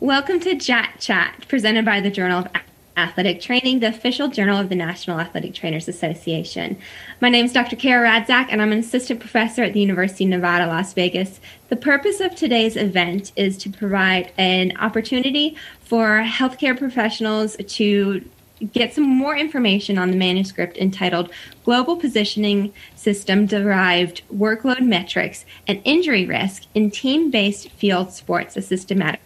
Welcome to JAT Chat, presented by the Journal of Athletic Training, the official journal of the National Athletic Trainers Association. My name is Dr. Kara Radzak, and I'm an assistant professor at the University of Nevada, Las Vegas. The purpose of today's event is to provide an opportunity for healthcare professionals to get some more information on the manuscript entitled Global Positioning System Derived Workload Metrics and Injury Risk in Team Based Field Sports, a systematic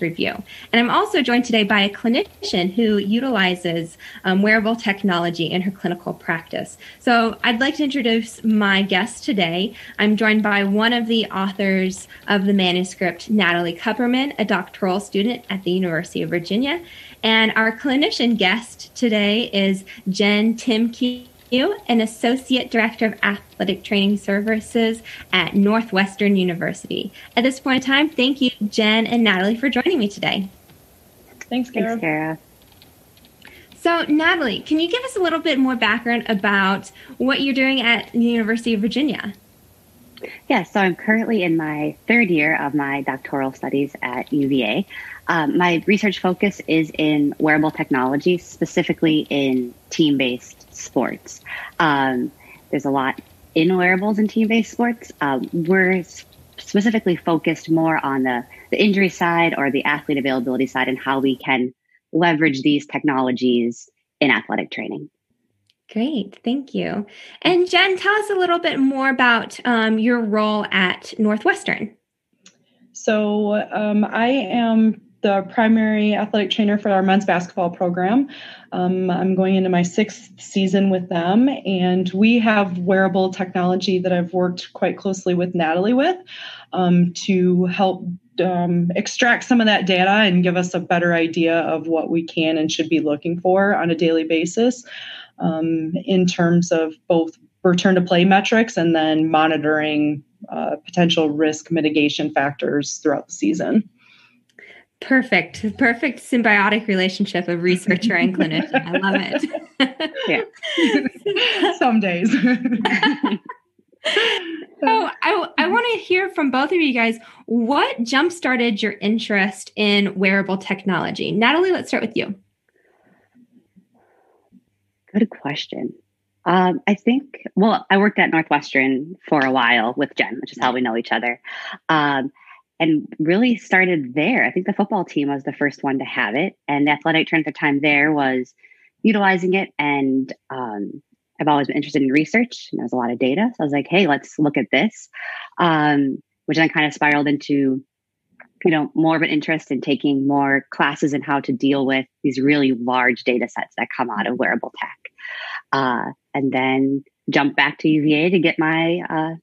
review. And I'm also joined today by a clinician who utilizes um, wearable technology in her clinical practice. So I'd like to introduce my guest today. I'm joined by one of the authors of the manuscript, Natalie Kupperman, a doctoral student at the University of Virginia. And our clinician guest today is Jen Timke an associate director of athletic training services at Northwestern University. At this point in time, thank you, Jen and Natalie, for joining me today. Thanks, Kara. Thanks, Kara. So, Natalie, can you give us a little bit more background about what you're doing at the University of Virginia? Yeah, so I'm currently in my third year of my doctoral studies at UVA. Um, my research focus is in wearable technology, specifically in team based sports. Um, there's a lot in wearables and team based sports. Um, we're specifically focused more on the, the injury side or the athlete availability side and how we can leverage these technologies in athletic training. Great, thank you. And Jen, tell us a little bit more about um, your role at Northwestern. So, um, I am the primary athletic trainer for our men's basketball program. Um, I'm going into my sixth season with them, and we have wearable technology that I've worked quite closely with Natalie with um, to help um, extract some of that data and give us a better idea of what we can and should be looking for on a daily basis um, in terms of both return to play metrics and then monitoring uh, potential risk mitigation factors throughout the season. Perfect. Perfect symbiotic relationship of researcher and clinician. I love it. yeah. Some days. so I, I want to hear from both of you guys what jump started your interest in wearable technology? Natalie, let's start with you. Good question. Um, I think, well, I worked at Northwestern for a while with Jen, which is how we know each other. Um, and really started there. I think the football team was the first one to have it, and the athletic trend at the time there was utilizing it. And um, I've always been interested in research, and there's a lot of data. So I was like, hey, let's look at this, um, which then kind of spiraled into you know more of an interest in taking more classes in how to deal with these really large data sets that come out of wearable tech uh, and then jump back to uva to get my uh,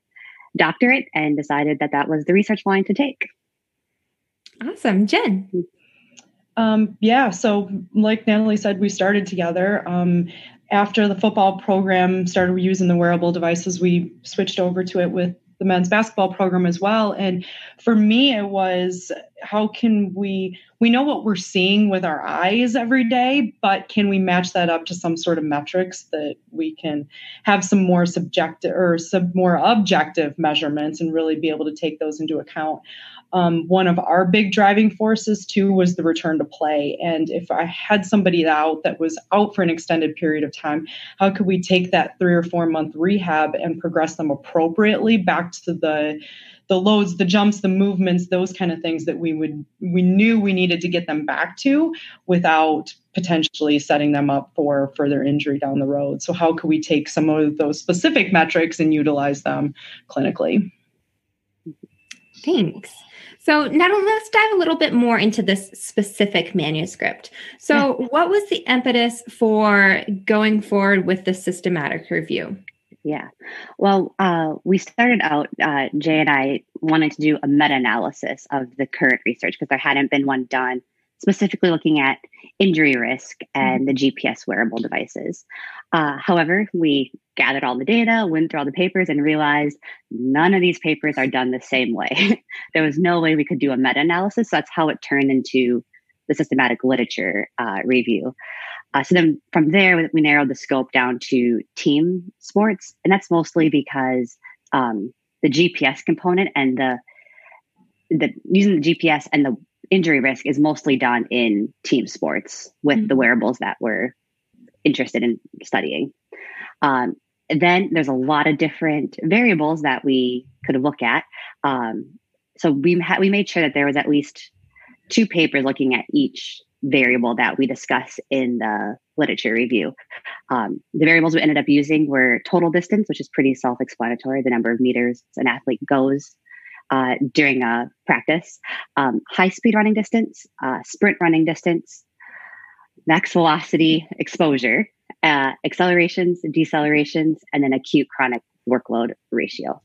doctorate and decided that that was the research line to take. Awesome. Jen. Um, yeah, so like Natalie said, we started together. Um, after the football program started using the wearable devices, we switched over to it with the men's basketball program as well. And for me, it was how can we we know what we're seeing with our eyes every day, but can we match that up to some sort of metrics that we can have some more subjective or some more objective measurements and really be able to take those into account? Um, one of our big driving forces too was the return to play. And if I had somebody out that was out for an extended period of time, how could we take that three or four month rehab and progress them appropriately back to the the loads, the jumps, the movements, those kind of things that we would we knew we needed to get them back to without potentially setting them up for further injury down the road. So how could we take some of those specific metrics and utilize them clinically? Thanks. So now let's dive a little bit more into this specific manuscript. So yeah. what was the impetus for going forward with the systematic review? Yeah. Well, uh, we started out, uh, Jay and I wanted to do a meta analysis of the current research because there hadn't been one done specifically looking at injury risk and the GPS wearable devices. Uh, however, we gathered all the data, went through all the papers, and realized none of these papers are done the same way. there was no way we could do a meta analysis. So that's how it turned into the systematic literature uh, review. Uh, so then from there, we narrowed the scope down to team sports, and that's mostly because um, the GPS component and the the using the GPS and the injury risk is mostly done in team sports with mm-hmm. the wearables that we're interested in studying. Um, then there's a lot of different variables that we could look at. Um, so we ha- we made sure that there was at least two papers looking at each variable that we discuss in the literature review. Um, the variables we ended up using were total distance, which is pretty self-explanatory, the number of meters an athlete goes uh, during a practice, um, high speed running distance, uh, sprint running distance, max velocity exposure, uh, accelerations, decelerations, and then acute chronic workload ratio.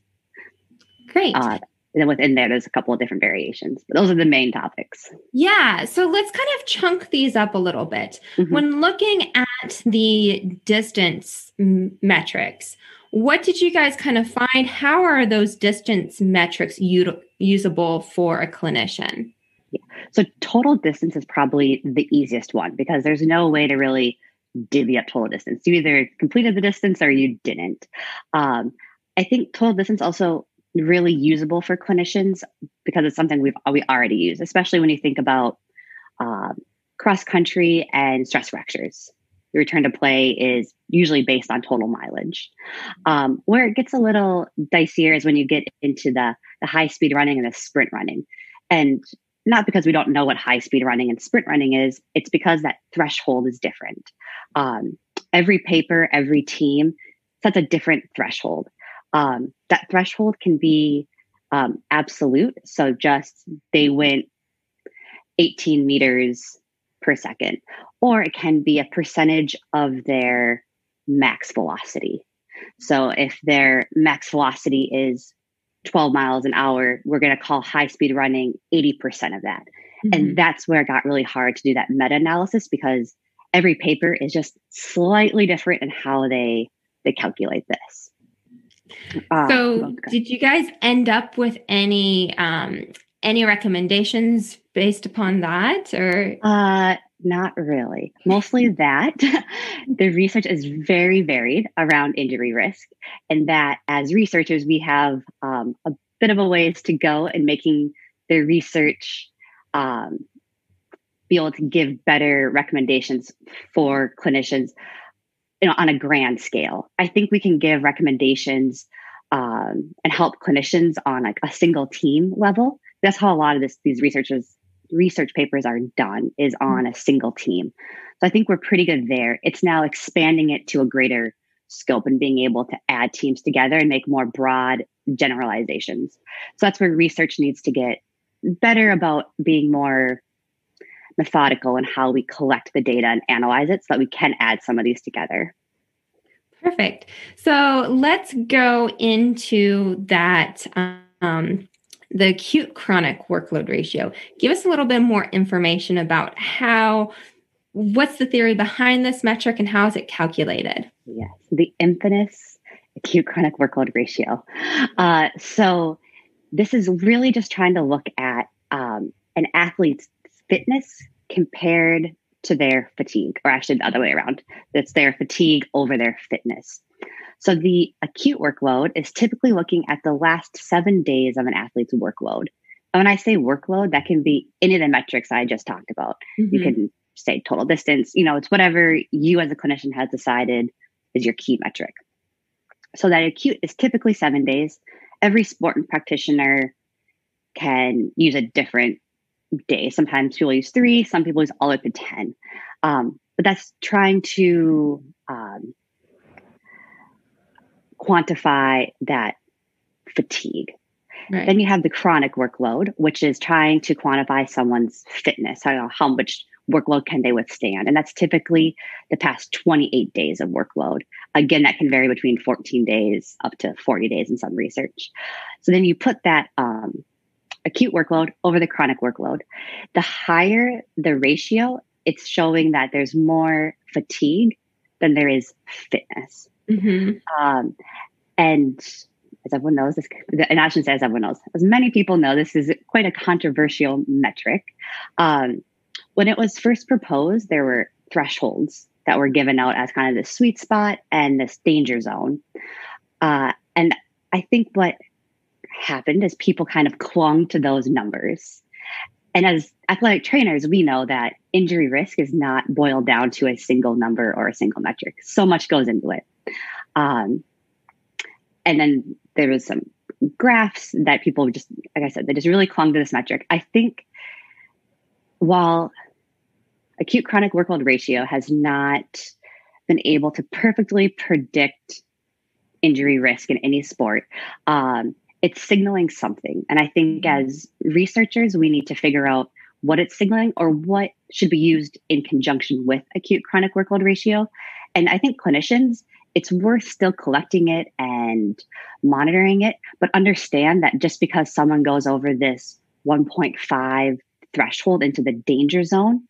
Great. Uh, and then within there, there's a couple of different variations, but those are the main topics. Yeah. So let's kind of chunk these up a little bit. Mm-hmm. When looking at the distance m- metrics, what did you guys kind of find? How are those distance metrics u- usable for a clinician? Yeah. So total distance is probably the easiest one because there's no way to really divvy up total distance. You either completed the distance or you didn't. Um, I think total distance also really usable for clinicians because it's something we've we already use, especially when you think about um, cross country and stress fractures. The return to play is usually based on total mileage. Um, where it gets a little dicier is when you get into the the high speed running and the sprint running, and not because we don't know what high speed running and sprint running is. It's because that threshold is different. Um, every paper, every team sets a different threshold um, that threshold can be um, absolute. So just they went 18 meters per second, or it can be a percentage of their max velocity. So if their max velocity is 12 miles an hour, we're going to call high speed running 80% of that. Mm-hmm. And that's where it got really hard to do that meta analysis because every paper is just slightly different in how they they calculate this. Uh, so, did you guys end up with any um, any recommendations based upon that, or? Uh, not really. Mostly that the research is very varied around injury risk, and that as researchers we have um, a bit of a ways to go in making the research um, be able to give better recommendations for clinicians you know, on a grand scale. I think we can give recommendations um, and help clinicians on like a single team level. That's how a lot of this these researchers research papers are done is on a single team. So I think we're pretty good there. It's now expanding it to a greater scope and being able to add teams together and make more broad generalizations. So that's where research needs to get better about being more methodical in how we collect the data and analyze it so that we can add some of these together. Perfect. So let's go into that um, the acute chronic workload ratio. Give us a little bit more information about how what's the theory behind this metric and how is it calculated? Yes, the infamous acute chronic workload ratio. Uh, so this is really just trying to look at um, an athlete's fitness compared to their fatigue, or actually the other way around. It's their fatigue over their fitness. So the acute workload is typically looking at the last seven days of an athlete's workload. And when I say workload, that can be any of the metrics I just talked about. Mm-hmm. You can say total distance, you know, it's whatever you as a clinician has decided is your key metric. So that acute is typically seven days. Every sport and practitioner can use a different day. Sometimes people use three, some people use all up to 10. Um, but that's trying to um, quantify that fatigue. Right. Then you have the chronic workload, which is trying to quantify someone's fitness. I don't know how much workload can they withstand. And that's typically the past 28 days of workload. Again, that can vary between 14 days up to 40 days in some research. So then you put that um, acute workload over the chronic workload. The higher the ratio, it's showing that there's more fatigue than there is fitness. Mm-hmm. Um, and as everyone knows, this, and I shouldn't say as everyone knows, as many people know, this is quite a controversial metric. Um, when it was first proposed, there were thresholds that were given out as kind of the sweet spot and this danger zone. Uh, and I think what happened is people kind of clung to those numbers. and as athletic trainers, we know that injury risk is not boiled down to a single number or a single metric. So much goes into it. Um, and then there was some graphs that people just, like I said, they just really clung to this metric. I think while acute chronic workload ratio has not been able to perfectly predict injury risk in any sport, um, it's signaling something. And I think mm-hmm. as researchers, we need to figure out what it's signaling or what should be used in conjunction with acute chronic workload ratio. And I think clinicians, it's worth still collecting it and monitoring it, but understand that just because someone goes over this 1.5 threshold into the danger zone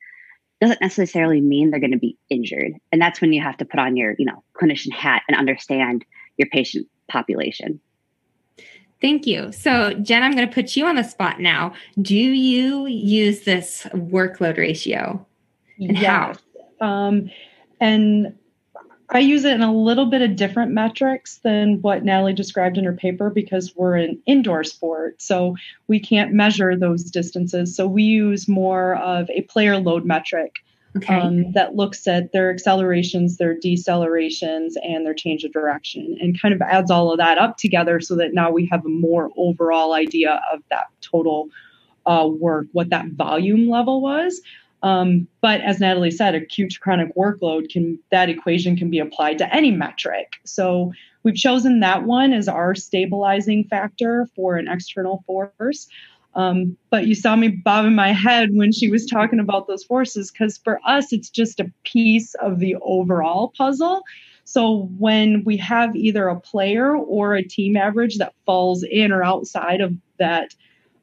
doesn't necessarily mean they're going to be injured. And that's when you have to put on your, you know, clinician hat and understand your patient population. Thank you. So, Jen, I'm going to put you on the spot now. Do you use this workload ratio? And yes. how? Um, and I use it in a little bit of different metrics than what Natalie described in her paper because we're an indoor sport. So we can't measure those distances. So we use more of a player load metric okay. um, that looks at their accelerations, their decelerations, and their change of direction and kind of adds all of that up together so that now we have a more overall idea of that total uh, work, what that volume level was. Um, but as Natalie said, acute to chronic workload can that equation can be applied to any metric. So we've chosen that one as our stabilizing factor for an external force. Um, but you saw me bobbing my head when she was talking about those forces because for us, it's just a piece of the overall puzzle. So when we have either a player or a team average that falls in or outside of that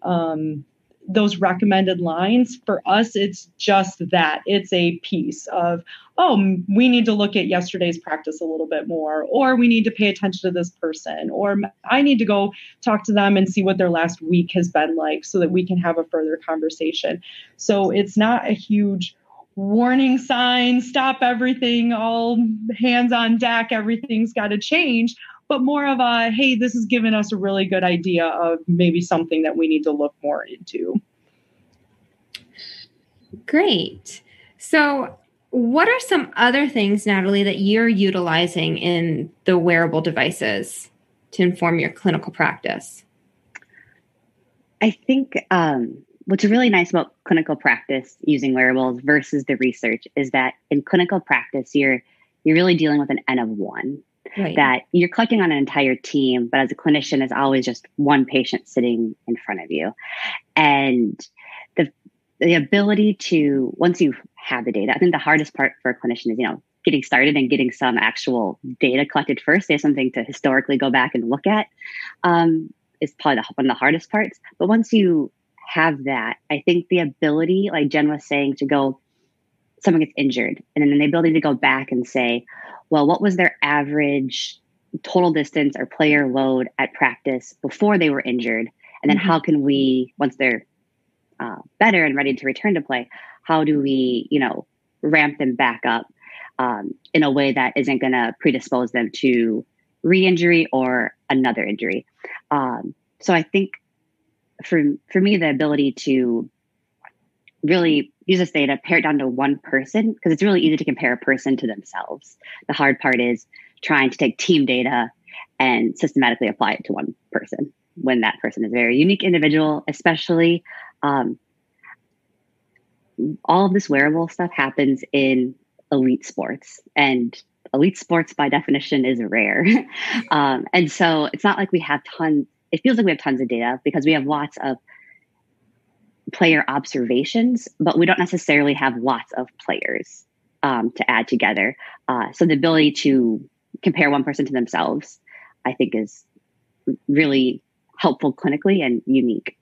um, those recommended lines for us it's just that. It's a piece of oh we need to look at yesterday's practice a little bit more or we need to pay attention to this person or i need to go talk to them and see what their last week has been like so that we can have a further conversation. So it's not a huge warning sign stop everything all hands on deck everything's got to change but more of a hey, this has given us a really good idea of maybe something that we need to look more into. Great. So, what are some other things, Natalie, that you're utilizing in the wearable devices to inform your clinical practice? I think um, what's really nice about clinical practice using wearables versus the research is that in clinical practice, you're you're really dealing with an N of one right. that you're collecting on an entire team, but as a clinician, it's always just one patient sitting in front of you. And the the ability to once you have the data, I think the hardest part for a clinician is, you know, getting started and getting some actual data collected first. There's something to historically go back and look at. Um, is probably the, one of the hardest parts. But once you have that, I think the ability, like Jen was saying, to go, someone gets injured, and then the ability to go back and say, well, what was their average total distance or player load at practice before they were injured? And then mm-hmm. how can we, once they're uh, better and ready to return to play, how do we, you know, ramp them back up um, in a way that isn't going to predispose them to re-injury or another injury? Um, so I think for for me, the ability to really use this data, pare it down to one person, because it's really easy to compare a person to themselves. The hard part is trying to take team data and systematically apply it to one person when that person is a very unique individual, especially um, all of this wearable stuff happens in elite sports and elite sports by definition is rare. um, and so it's not like we have tons, it feels like we have tons of data because we have lots of player observations, but we don't necessarily have lots of players um, to add together. Uh, so the ability to compare one person to themselves, I think, is really helpful clinically and unique.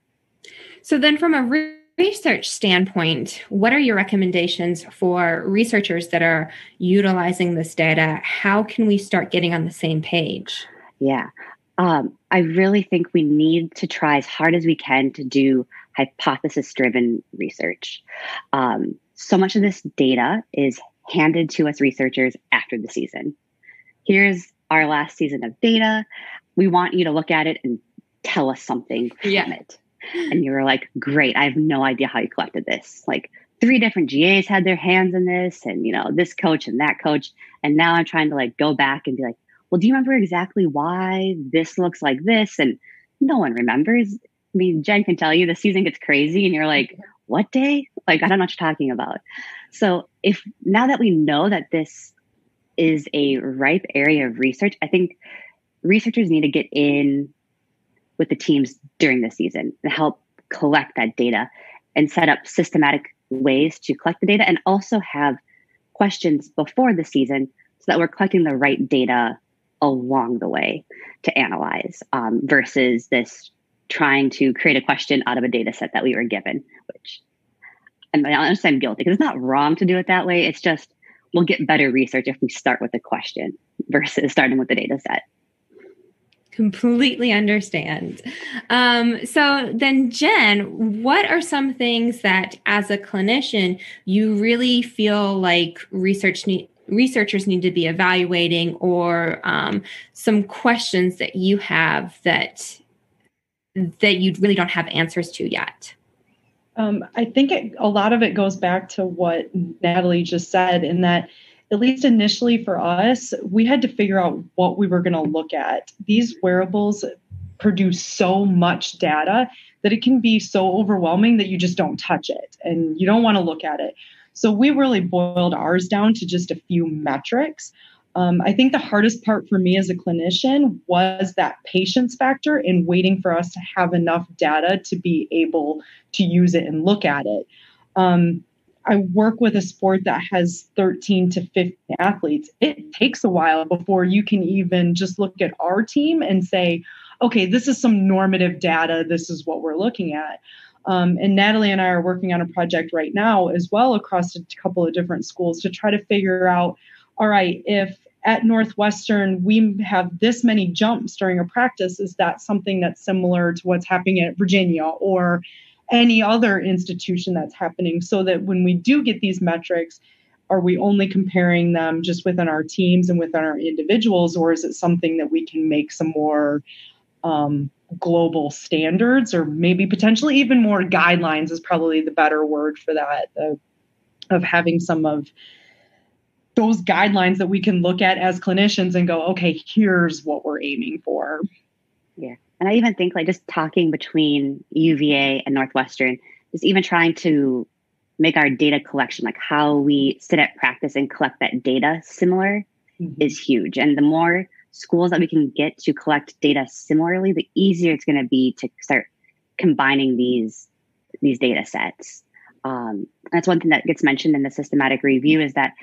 So then, from a re- research standpoint, what are your recommendations for researchers that are utilizing this data? How can we start getting on the same page? Yeah. Um, I really think we need to try as hard as we can to do hypothesis driven research. Um, so much of this data is handed to us researchers after the season. Here's our last season of data. We want you to look at it and tell us something from yeah. it. And you were like, great, I have no idea how you collected this. Like three different GAs had their hands in this, and you know, this coach and that coach. And now I'm trying to like go back and be like, well, do you remember exactly why this looks like this? And no one remembers. I mean, Jen can tell you the season gets crazy, and you're like, what day? Like, I don't know what you're talking about. So, if now that we know that this is a ripe area of research, I think researchers need to get in with the teams during the season and help collect that data and set up systematic ways to collect the data and also have questions before the season so that we're collecting the right data along the way to analyze um, versus this trying to create a question out of a data set that we were given, which and understand I'm guilty because it's not wrong to do it that way. It's just we'll get better research if we start with a question versus starting with the data set completely understand. Um, so then, Jen, what are some things that, as a clinician, you really feel like research researchers need to be evaluating, or um, some questions that you have that that you really don't have answers to yet? Um, I think it, a lot of it goes back to what Natalie just said, in that at least initially for us, we had to figure out what we were going to look at. These wearables produce so much data that it can be so overwhelming that you just don't touch it and you don't want to look at it. So we really boiled ours down to just a few metrics. Um, I think the hardest part for me as a clinician was that patience factor in waiting for us to have enough data to be able to use it and look at it. Um, I work with a sport that has 13 to 15 athletes. It takes a while before you can even just look at our team and say, okay, this is some normative data. This is what we're looking at. Um, and Natalie and I are working on a project right now as well across a couple of different schools to try to figure out all right, if at Northwestern we have this many jumps during a practice, is that something that's similar to what's happening at Virginia? Or any other institution that's happening so that when we do get these metrics, are we only comparing them just within our teams and within our individuals, or is it something that we can make some more um, global standards, or maybe potentially even more guidelines is probably the better word for that, of, of having some of those guidelines that we can look at as clinicians and go, okay, here's what we're aiming for. Yeah. And I even think like just talking between UVA and Northwestern, just even trying to make our data collection, like how we sit at practice and collect that data similar mm-hmm. is huge. And the more schools that we can get to collect data similarly, the easier it's going to be to start combining these these data sets. Um, that's one thing that gets mentioned in the systematic review is that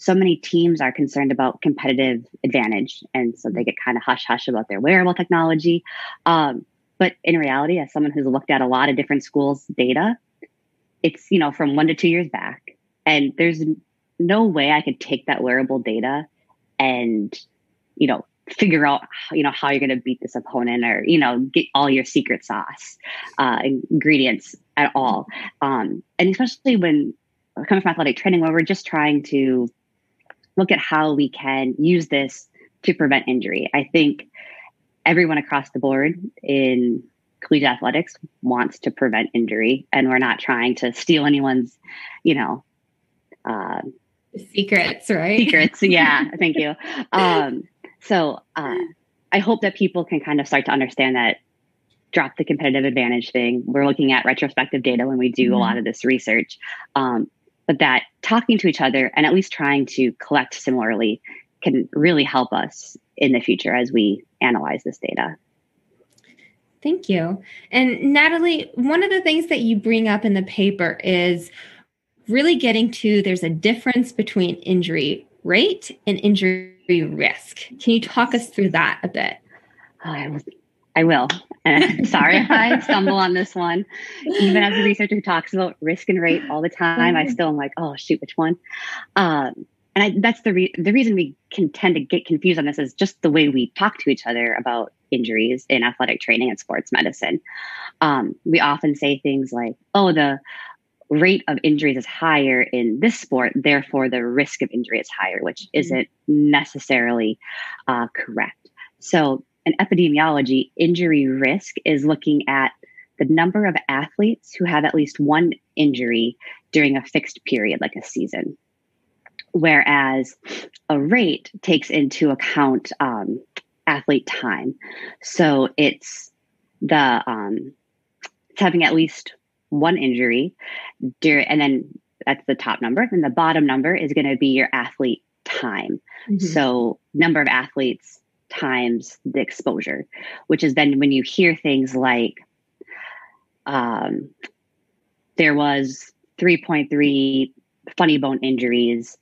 so many teams are concerned about competitive advantage. And so they get kind of hush hush about their wearable technology. Um, but in reality, as someone who's looked at a lot of different schools' data, it's, you know, from one to two years back. And there's no way I could take that wearable data and, you know, figure out you know how you're going to beat this opponent or you know get all your secret sauce uh, ingredients at all um, and especially when coming from athletic training where we're just trying to look at how we can use this to prevent injury. I think everyone across the board in collegiate athletics wants to prevent injury, and we're not trying to steal anyone's, you know, uh, secrets, right? Secrets, yeah. thank you. Um, so uh, I hope that people can kind of start to understand that drop the competitive advantage thing. We're looking at retrospective data when we do mm-hmm. a lot of this research. Um, but that talking to each other and at least trying to collect similarly can really help us in the future as we analyze this data. Thank you. And Natalie, one of the things that you bring up in the paper is really getting to there's a difference between injury rate and injury risk. Can you talk us through that a bit? Oh, I will. I will. Sorry if I stumble on this one. Even as a researcher who talks about risk and rate all the time, I still am like, oh shoot, which one? Um, and I, that's the re- the reason we can tend to get confused on this is just the way we talk to each other about injuries in athletic training and sports medicine. Um, we often say things like, "Oh, the rate of injuries is higher in this sport, therefore the risk of injury is higher," which mm-hmm. isn't necessarily uh, correct. So in epidemiology, injury risk is looking at the number of athletes who have at least one injury during a fixed period, like a season. Whereas a rate takes into account um, athlete time. So it's the um, it's having at least one injury, during, and then that's the top number. And the bottom number is going to be your athlete time. Mm-hmm. So number of athletes times the exposure, which is then when you hear things like um, there was 3.3 funny bone injuries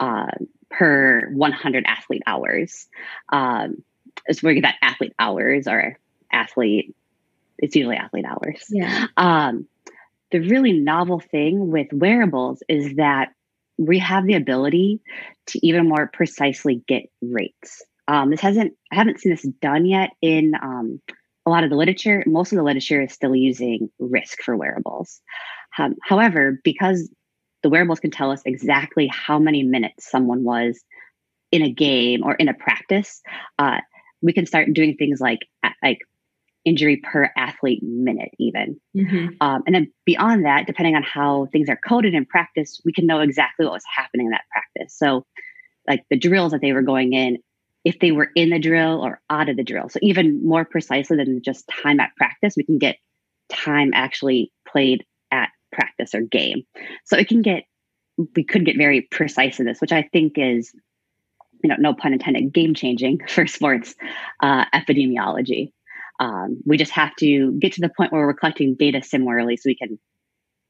uh, per 100 athlete hours. Um, where you get that athlete hours or athlete, it's usually athlete hours. Yeah. Um, the really novel thing with wearables is that we have the ability to even more precisely get rates. Um, this hasn't, I haven't seen this done yet in um, a lot of the literature. Most of the literature is still using risk for wearables. Um, however, because the wearables can tell us exactly how many minutes someone was in a game or in a practice, uh, we can start doing things like like injury per athlete minute even mm-hmm. um, and then beyond that depending on how things are coded in practice we can know exactly what was happening in that practice so like the drills that they were going in if they were in the drill or out of the drill so even more precisely than just time at practice we can get time actually played at practice or game so it can get we could get very precise in this which i think is you know no pun intended game changing for sports uh, epidemiology um, we just have to get to the point where we're collecting data similarly so we can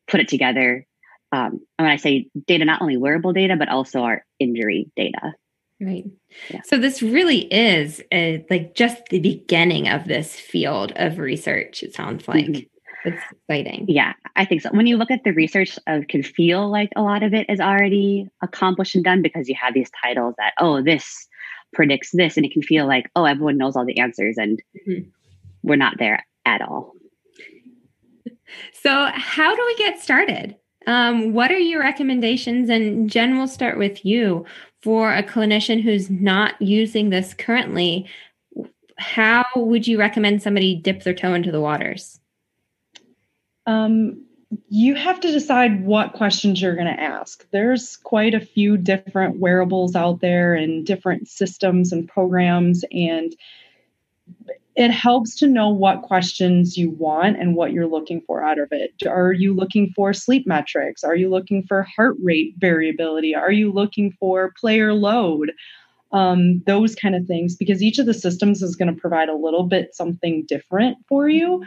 put it together. Um, and when I say data, not only wearable data, but also our injury data. Right. Yeah. So this really is a, like just the beginning of this field of research, it sounds like. Mm-hmm. It's exciting. Yeah, I think so. When you look at the research of can feel like a lot of it is already accomplished and done because you have these titles that, oh, this predicts this, and it can feel like, oh, everyone knows all the answers. And mm-hmm we're not there at all. So, how do we get started? Um, what are your recommendations? And Jen, we'll start with you for a clinician who's not using this currently. How would you recommend somebody dip their toe into the waters? Um, you have to decide what questions you're going to ask. There's quite a few different wearables out there and different systems and programs. And it helps to know what questions you want and what you're looking for out of it. Are you looking for sleep metrics? Are you looking for heart rate variability? Are you looking for player load? Um, those kind of things, because each of the systems is going to provide a little bit something different for you.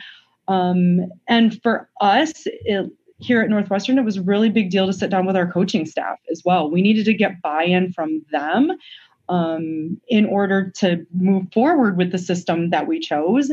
Um, and for us, it, here at Northwestern, it was a really big deal to sit down with our coaching staff as well. We needed to get buy in from them um, in order to move forward with the system that we chose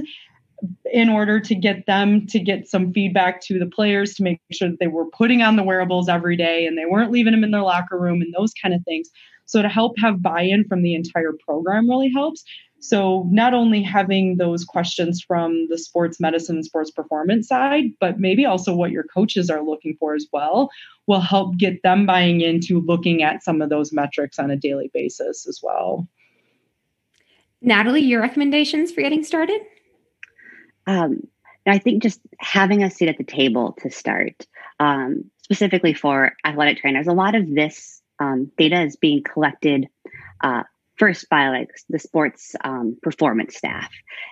in order to get them to get some feedback to the players to make sure that they were putting on the wearables every day and they weren't leaving them in their locker room and those kind of things. So to help have buy-in from the entire program really helps. So not only having those questions from the sports medicine, sports performance side, but maybe also what your coaches are looking for as well will help get them buying into looking at some of those metrics on a daily basis as well. Natalie, your recommendations for getting started? Um, I think just having a seat at the table to start, um, specifically for athletic trainers. A lot of this um, data is being collected uh, first by like the sports um, performance staff,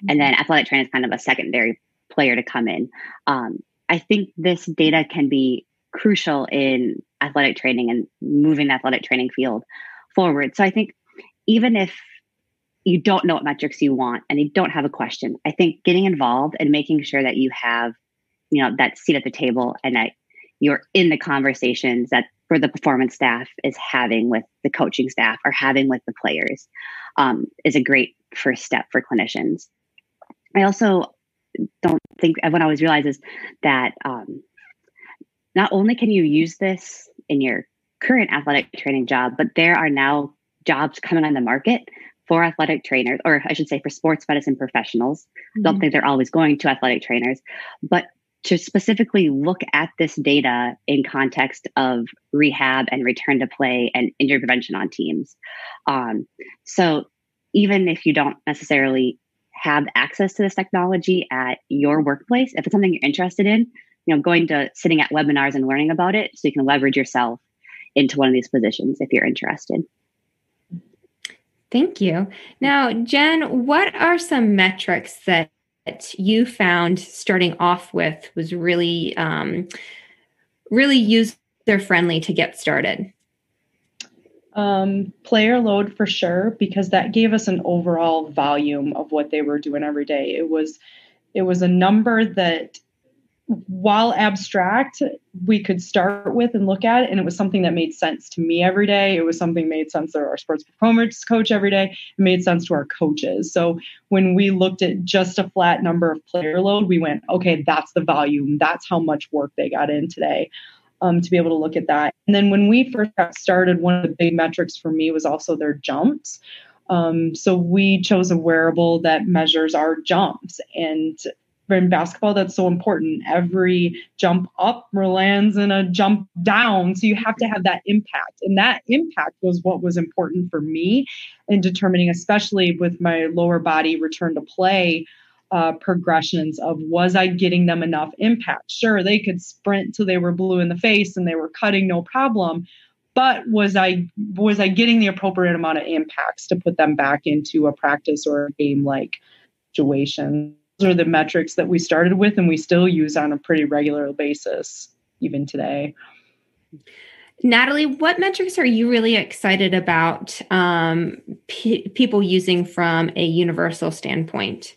and then athletic training is kind of a secondary player to come in. Um, I think this data can be crucial in athletic training and moving the athletic training field forward. So I think even if you don't know what metrics you want and you don't have a question, I think getting involved and making sure that you have, you know, that seat at the table and that you're in the conversations that for the performance staff is having with the coaching staff or having with the players um, is a great first step for clinicians. I also don't think everyone always realizes that um, not only can you use this in your current athletic training job, but there are now jobs coming on the market for athletic trainers, or I should say for sports medicine professionals. Mm-hmm. Don't think they're always going to athletic trainers, but to specifically look at this data in context of rehab and return to play and injury prevention on teams. Um, so even if you don't necessarily have access to this technology at your workplace, if it's something you're interested in, you know, going to sitting at webinars and learning about it so you can leverage yourself into one of these positions if you're interested. Thank you. Now, Jen, what are some metrics that you found starting off with was really, um, really user friendly to get started? Um, player load for sure, because that gave us an overall volume of what they were doing every day. It was, it was a number that while abstract, we could start with and look at. And it was something that made sense to me every day. It was something made sense to our sports performance coach every day. It made sense to our coaches. So when we looked at just a flat number of player load, we went, okay, that's the volume. That's how much work they got in today. Um, to be able to look at that. And then when we first got started, one of the big metrics for me was also their jumps. Um, so we chose a wearable that measures our jumps. And in basketball that's so important. Every jump up lands in a jump down. So you have to have that impact. And that impact was what was important for me in determining especially with my lower body return to play uh, progressions of was i getting them enough impact? Sure they could sprint till they were blue in the face and they were cutting no problem. But was i was i getting the appropriate amount of impacts to put them back into a practice or a game like situation are the metrics that we started with and we still use on a pretty regular basis even today. Natalie, what metrics are you really excited about um, p- people using from a universal standpoint?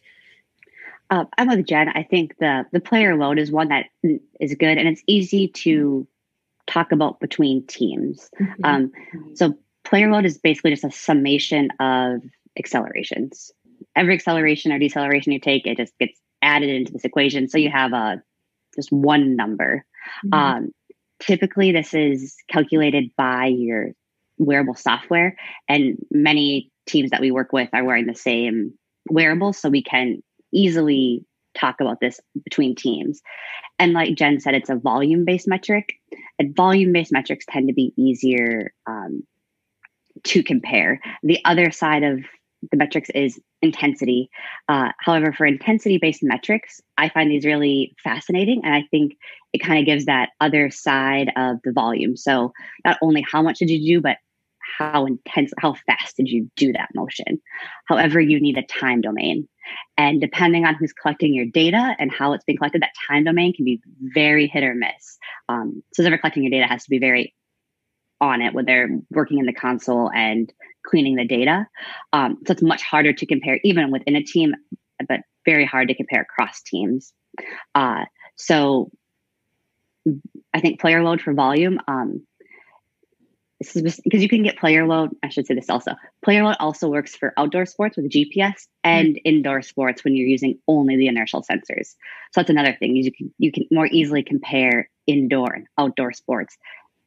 Uh, I'm with Jen. I think the the player load is one that is good, and it's easy to talk about between teams. Mm-hmm. Um, so player load is basically just a summation of accelerations every acceleration or deceleration you take, it just gets added into this equation. So you have a just one number. Mm-hmm. Um, typically, this is calculated by your wearable software, and many teams that we work with are wearing the same wearables, so we can easily talk about this between teams. And like Jen said, it's a volume based metric, and volume based metrics tend to be easier um, to compare. The other side of the metrics is intensity. Uh, however, for intensity based metrics, I find these really fascinating. And I think it kind of gives that other side of the volume. So, not only how much did you do, but how intense, how fast did you do that motion? However, you need a time domain. And depending on who's collecting your data and how it's being collected, that time domain can be very hit or miss. Um, so, whoever collecting your data has to be very on it when they're working in the console and cleaning the data. Um, so it's much harder to compare even within a team, but very hard to compare across teams. Uh, so I think player load for volume. Um, this is because you can get player load. I should say this also. Player load also works for outdoor sports with GPS and mm-hmm. indoor sports when you're using only the inertial sensors. So that's another thing. You can you can more easily compare indoor and outdoor sports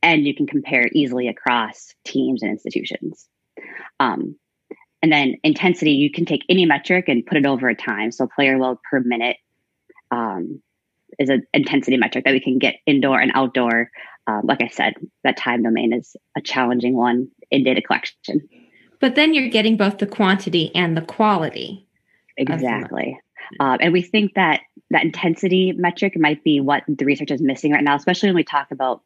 and you can compare easily across teams and institutions. Um, and then intensity, you can take any metric and put it over a time. So player load per minute um, is an intensity metric that we can get indoor and outdoor. Um, like I said, that time domain is a challenging one in data collection. But then you're getting both the quantity and the quality. Exactly. Um, and we think that that intensity metric might be what the research is missing right now, especially when we talk about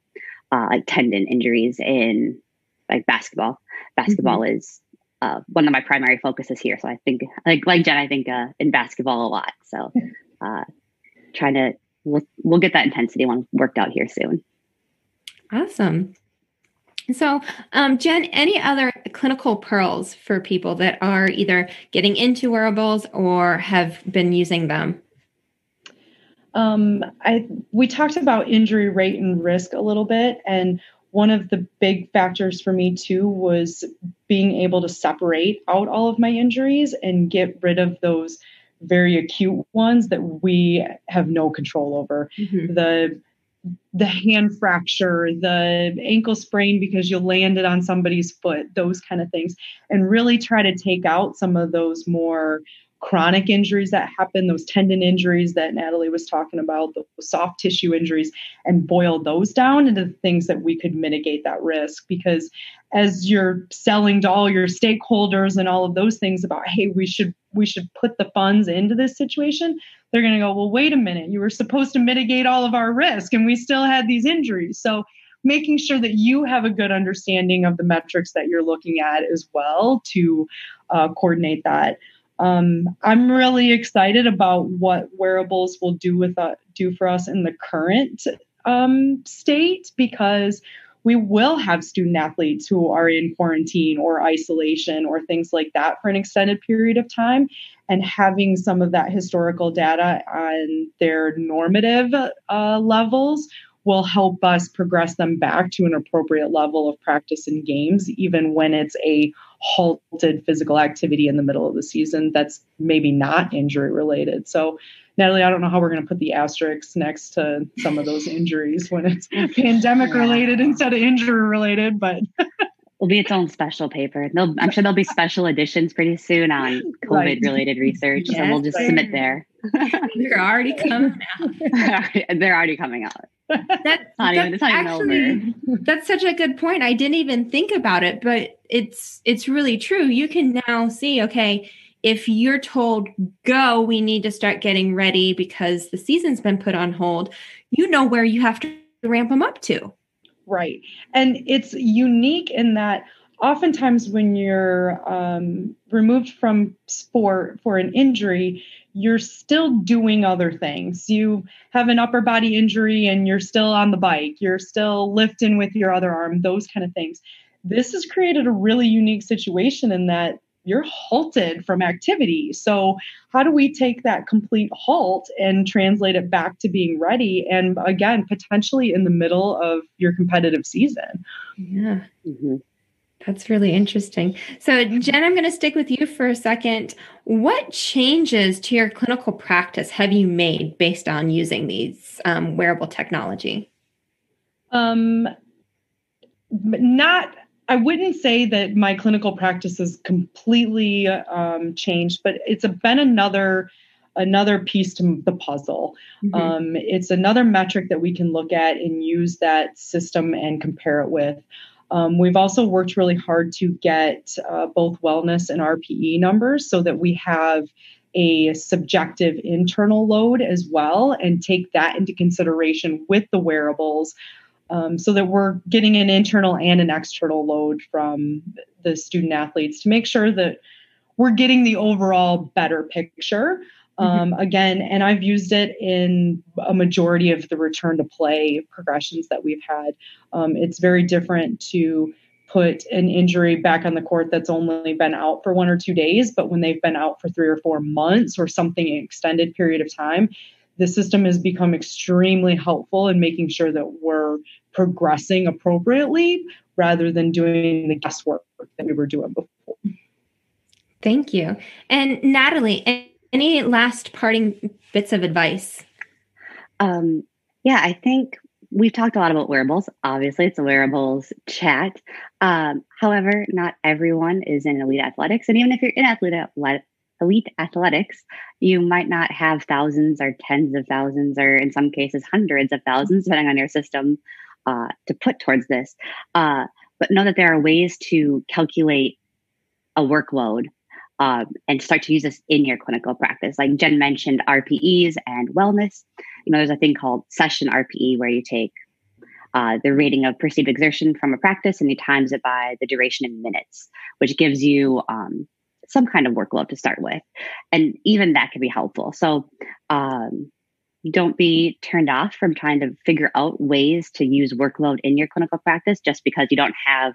uh, like tendon injuries in like basketball. Basketball mm-hmm. is uh, one of my primary focuses here. So I think, like like Jen, I think uh, in basketball a lot. So uh, trying to we'll we'll get that intensity one worked out here soon. Awesome. So, um, Jen, any other clinical pearls for people that are either getting into wearables or have been using them? Um, I we talked about injury rate and risk a little bit, and one of the big factors for me too was being able to separate out all of my injuries and get rid of those very acute ones that we have no control over. Mm-hmm. The the hand fracture, the ankle sprain because you landed on somebody's foot, those kind of things, and really try to take out some of those more chronic injuries that happen, those tendon injuries that Natalie was talking about, the soft tissue injuries, and boil those down into the things that we could mitigate that risk. Because as you're selling to all your stakeholders and all of those things about, hey, we should we should put the funds into this situation, they're going to go, well, wait a minute, you were supposed to mitigate all of our risk and we still had these injuries. So making sure that you have a good understanding of the metrics that you're looking at as well to uh, coordinate that. Um, I'm really excited about what wearables will do with uh, do for us in the current um, state because we will have student athletes who are in quarantine or isolation or things like that for an extended period of time. And having some of that historical data on their normative uh, levels will help us progress them back to an appropriate level of practice in games, even when it's a halted physical activity in the middle of the season that's maybe not injury related. So Natalie, I don't know how we're going to put the asterisks next to some of those injuries when it's pandemic related instead of injury related, but will be its own special paper. They'll, I'm sure there'll be special editions pretty soon on COVID related research, yes, and we'll just submit there. They're already coming out. They're already coming out. That, not even, actually, that's such a good point. I didn't even think about it, but it's it's really true. You can now see, okay, if you're told go we need to start getting ready because the season's been put on hold you know where you have to ramp them up to right and it's unique in that oftentimes when you're um, removed from sport for an injury you're still doing other things you have an upper body injury and you're still on the bike you're still lifting with your other arm those kind of things this has created a really unique situation in that you're halted from activity. So, how do we take that complete halt and translate it back to being ready? And again, potentially in the middle of your competitive season. Yeah. Mm-hmm. That's really interesting. So, Jen, I'm going to stick with you for a second. What changes to your clinical practice have you made based on using these um, wearable technology? Um, not I wouldn't say that my clinical practice has completely um, changed, but it's been another another piece to the puzzle. Mm-hmm. Um, it's another metric that we can look at and use that system and compare it with. Um, we've also worked really hard to get uh, both wellness and RPE numbers so that we have a subjective internal load as well and take that into consideration with the wearables um, so that we're getting an internal and an external load from the student athletes to make sure that we're getting the overall better picture. Mm-hmm. Um, mm-hmm. Again, and I've used it in a majority of the return to play progressions that we've had. Um, it's very different to put an injury back on the court that's only been out for one or two days, but when they've been out for three or four months or something extended period of time, the system has become extremely helpful in making sure that we're progressing appropriately rather than doing the guesswork that we were doing before. Thank you. And Natalie, any last parting bits of advice? Um, yeah, I think we've talked a lot about wearables. Obviously, it's a wearables chat. Um, however, not everyone is in elite athletics. And even if you're in athlete, elite athletics, you might not have thousands or tens of thousands, or in some cases, hundreds of thousands, depending on your system, uh, to put towards this. Uh, but know that there are ways to calculate a workload um, and start to use this in your clinical practice. Like Jen mentioned, RPEs and wellness. You know, there's a thing called session RPE where you take uh, the rating of perceived exertion from a practice and you times it by the duration in minutes, which gives you um, some kind of workload to start with. And even that can be helpful. So um, don't be turned off from trying to figure out ways to use workload in your clinical practice just because you don't have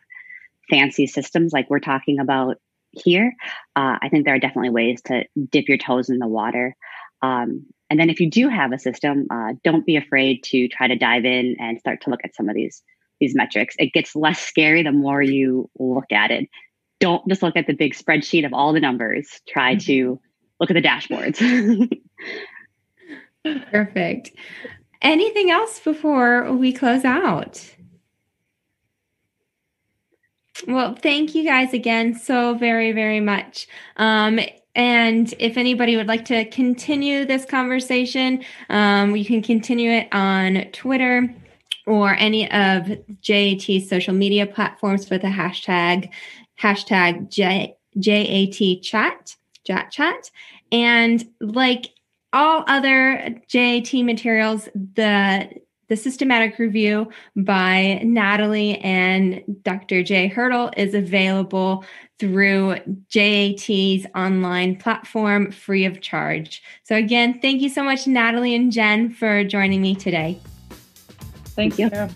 fancy systems like we're talking about here. Uh, I think there are definitely ways to dip your toes in the water. Um, and then if you do have a system, uh, don't be afraid to try to dive in and start to look at some of these these metrics. It gets less scary the more you look at it don't just look at the big spreadsheet of all the numbers. Try mm-hmm. to look at the dashboards. Perfect. Anything else before we close out? Well, thank you guys again so very, very much. Um, and if anybody would like to continue this conversation, um, you can continue it on Twitter or any of JAT's social media platforms with the hashtag hashtag J- JAT chat JAT Chat. And like all other JAT materials, the the systematic review by Natalie and Dr. Jay Hertel is available through JAT's online platform free of charge. So, again, thank you so much, Natalie and Jen, for joining me today. Thanks, thank you. Sarah.